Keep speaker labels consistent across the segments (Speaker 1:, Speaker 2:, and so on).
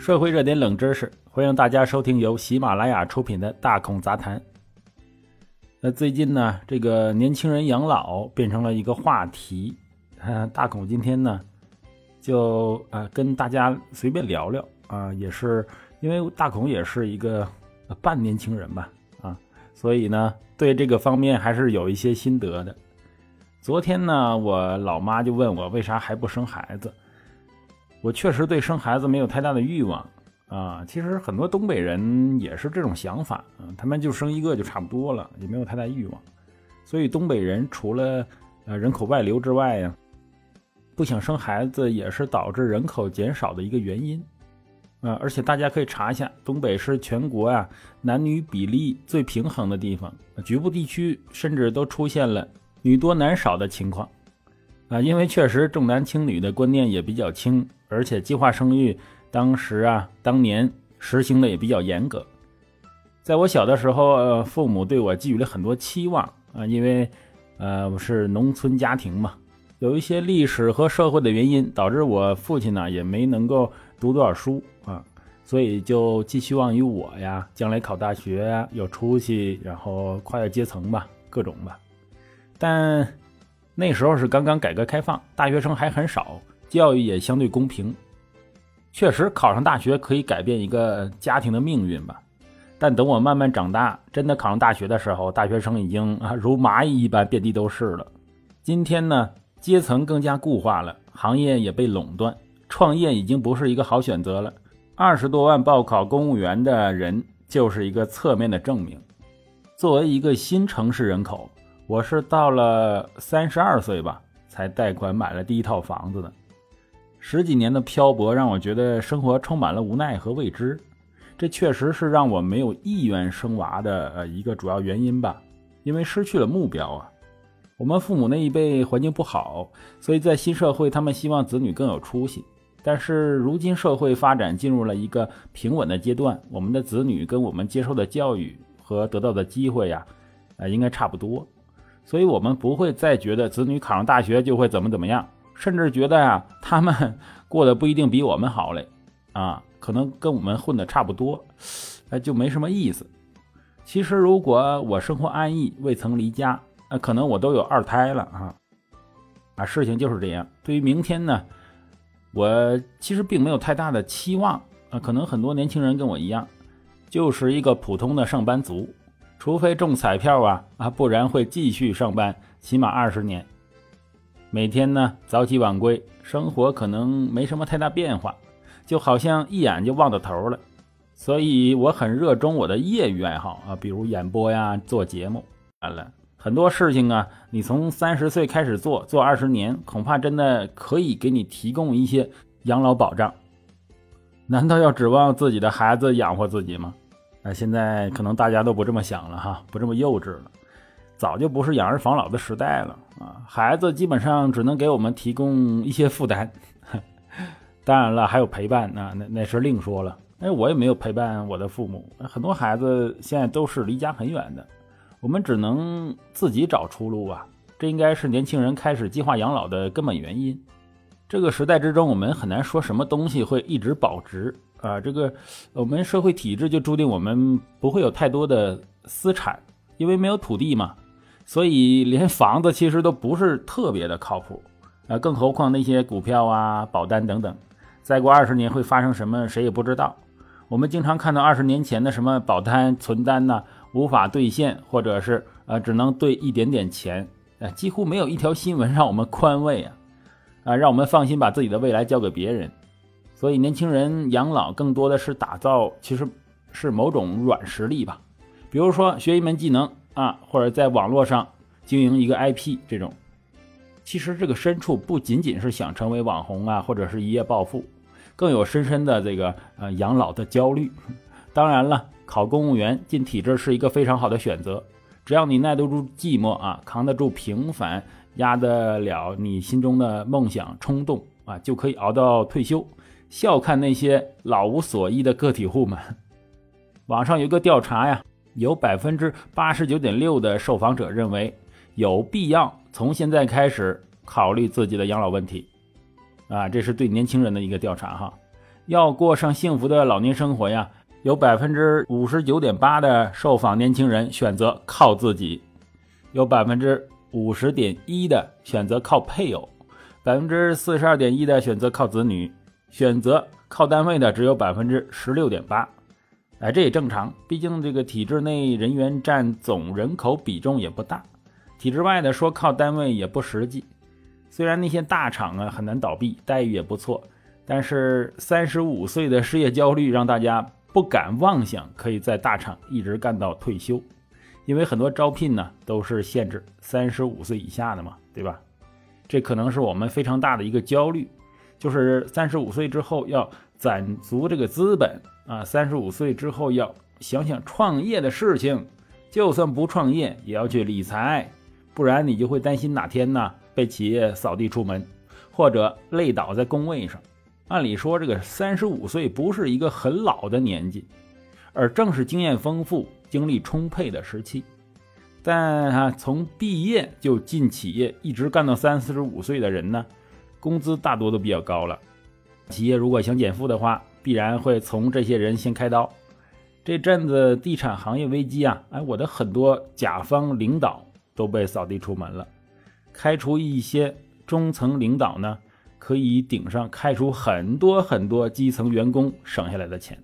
Speaker 1: 社会热点冷知识，欢迎大家收听由喜马拉雅出品的《大孔杂谈》。那最近呢，这个年轻人养老变成了一个话题。大孔今天呢，就啊跟大家随便聊聊啊，也是因为大孔也是一个半年轻人吧啊，所以呢，对这个方面还是有一些心得的。昨天呢，我老妈就问我为啥还不生孩子。我确实对生孩子没有太大的欲望啊。其实很多东北人也是这种想法啊，他们就生一个就差不多了，也没有太大欲望。所以东北人除了呃人口外流之外呀，不想生孩子也是导致人口减少的一个原因啊。而且大家可以查一下，东北是全国呀男女比例最平衡的地方，局部地区甚至都出现了女多男少的情况。啊，因为确实重男轻女的观念也比较轻，而且计划生育当时啊，当年实行的也比较严格。在我小的时候，父母对我寄予了很多期望啊，因为呃我是农村家庭嘛，有一些历史和社会的原因，导致我父亲呢也没能够读多少书啊，所以就寄希望于我呀，将来考大学呀，有出息，然后跨越阶层吧，各种吧，但。那时候是刚刚改革开放，大学生还很少，教育也相对公平。确实，考上大学可以改变一个家庭的命运吧。但等我慢慢长大，真的考上大学的时候，大学生已经啊如蚂蚁一般遍地都是了。今天呢，阶层更加固化了，行业也被垄断，创业已经不是一个好选择了。二十多万报考公务员的人，就是一个侧面的证明。作为一个新城市人口。我是到了三十二岁吧，才贷款买了第一套房子的。十几年的漂泊让我觉得生活充满了无奈和未知，这确实是让我没有意愿生娃的呃一个主要原因吧。因为失去了目标啊。我们父母那一辈环境不好，所以在新社会他们希望子女更有出息。但是如今社会发展进入了一个平稳的阶段，我们的子女跟我们接受的教育和得到的机会呀，呃应该差不多。所以，我们不会再觉得子女考上大学就会怎么怎么样，甚至觉得呀，他们过得不一定比我们好嘞，啊，可能跟我们混的差不多，哎，就没什么意思。其实，如果我生活安逸，未曾离家，那可能我都有二胎了啊，啊，事情就是这样。对于明天呢，我其实并没有太大的期望啊，可能很多年轻人跟我一样，就是一个普通的上班族。除非中彩票啊啊，不然会继续上班，起码二十年。每天呢早起晚归，生活可能没什么太大变化，就好像一眼就望到头了。所以我很热衷我的业余爱好啊，比如演播呀、做节目。完了，很多事情啊，你从三十岁开始做，做二十年，恐怕真的可以给你提供一些养老保障。难道要指望自己的孩子养活自己吗？那，现在可能大家都不这么想了哈，不这么幼稚了，早就不是养儿防老的时代了啊！孩子基本上只能给我们提供一些负担，当然了，还有陪伴，那那那是另说了。哎，我也没有陪伴我的父母，很多孩子现在都是离家很远的，我们只能自己找出路啊！这应该是年轻人开始计划养老的根本原因。这个时代之中，我们很难说什么东西会一直保值。啊，这个我们社会体制就注定我们不会有太多的私产，因为没有土地嘛，所以连房子其实都不是特别的靠谱啊，更何况那些股票啊、保单等等，再过二十年会发生什么，谁也不知道。我们经常看到二十年前的什么保单、存单呢，无法兑现，或者是呃只能兑一点点钱，啊，几乎没有一条新闻让我们宽慰啊，啊，让我们放心把自己的未来交给别人。所以，年轻人养老更多的是打造，其实是某种软实力吧。比如说学一门技能啊，或者在网络上经营一个 IP 这种。其实这个深处不仅仅是想成为网红啊，或者是一夜暴富，更有深深的这个呃养老的焦虑。当然了，考公务员进体制是一个非常好的选择，只要你耐得住寂寞啊，扛得住平凡，压得了你心中的梦想冲动啊，就可以熬到退休。笑看那些老无所依的个体户们。网上有个调查呀，有百分之八十九点六的受访者认为有必要从现在开始考虑自己的养老问题。啊，这是对年轻人的一个调查哈。要过上幸福的老年生活呀，有百分之五十九点八的受访年轻人选择靠自己，有百分之五十点一的选择靠配偶，百分之四十二点一的选择靠子女，选择靠单位的只有百分之十六点八。哎，这也正常，毕竟这个体制内人员占总人口比重也不大，体制外的说靠单位也不实际。虽然那些大厂啊很难倒闭，待遇也不错，但是三十五岁的失业焦虑让大家不敢妄想可以在大厂一直干到退休，因为很多招聘呢都是限制三十五岁以下的嘛，对吧？这可能是我们非常大的一个焦虑，就是三十五岁之后要攒足这个资本。啊，三十五岁之后要想想创业的事情，就算不创业也要去理财，不然你就会担心哪天呢被企业扫地出门，或者累倒在工位上。按理说，这个三十五岁不是一个很老的年纪，而正是经验丰富、精力充沛的时期。但啊，从毕业就进企业，一直干到三四十五岁的人呢，工资大多都比较高了。企业如果想减负的话，必然会从这些人先开刀。这阵子地产行业危机啊，哎，我的很多甲方领导都被扫地出门了。开除一些中层领导呢，可以顶上开除很多很多基层员工省下来的钱。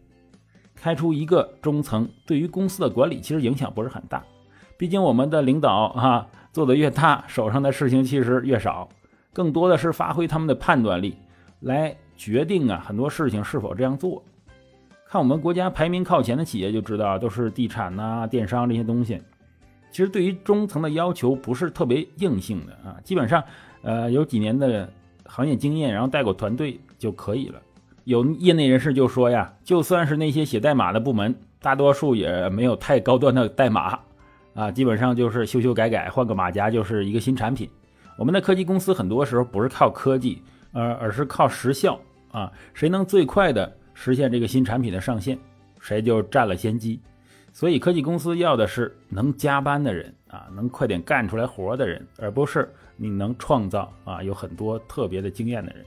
Speaker 1: 开出一个中层，对于公司的管理其实影响不是很大。毕竟我们的领导啊，做的越大，手上的事情其实越少，更多的是发挥他们的判断力来。决定啊，很多事情是否这样做，看我们国家排名靠前的企业就知道，都是地产呐、电商这些东西。其实对于中层的要求不是特别硬性的啊，基本上，呃，有几年的行业经验，然后带过团队就可以了。有业内人士就说呀，就算是那些写代码的部门，大多数也没有太高端的代码啊，基本上就是修修改改，换个马甲就是一个新产品。我们的科技公司很多时候不是靠科技。而而是靠时效啊，谁能最快的实现这个新产品的上线，谁就占了先机。所以科技公司要的是能加班的人啊，能快点干出来活的人，而不是你能创造啊有很多特别的经验的人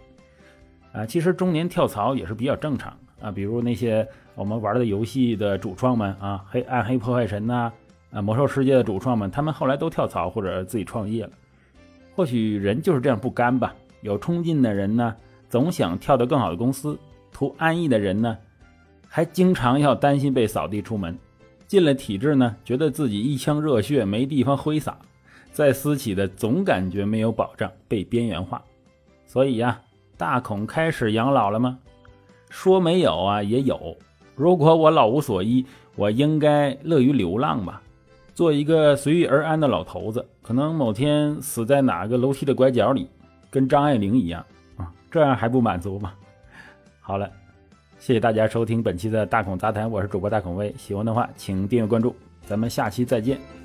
Speaker 1: 啊。其实中年跳槽也是比较正常啊，比如那些我们玩的游戏的主创们啊，黑暗黑破坏神呐，啊魔兽世界的主创们，他们后来都跳槽或者自己创业了。或许人就是这样不甘吧。有冲劲的人呢，总想跳到更好的公司；图安逸的人呢，还经常要担心被扫地出门。进了体制呢，觉得自己一腔热血没地方挥洒，在私企的总感觉没有保障，被边缘化。所以呀，大孔开始养老了吗？说没有啊，也有。如果我老无所依，我应该乐于流浪吧，做一个随遇而安的老头子。可能某天死在哪个楼梯的拐角里。跟张爱玲一样啊，这样还不满足吗？好了，谢谢大家收听本期的大孔杂谈，我是主播大孔威，喜欢的话请订阅关注，咱们下期再见。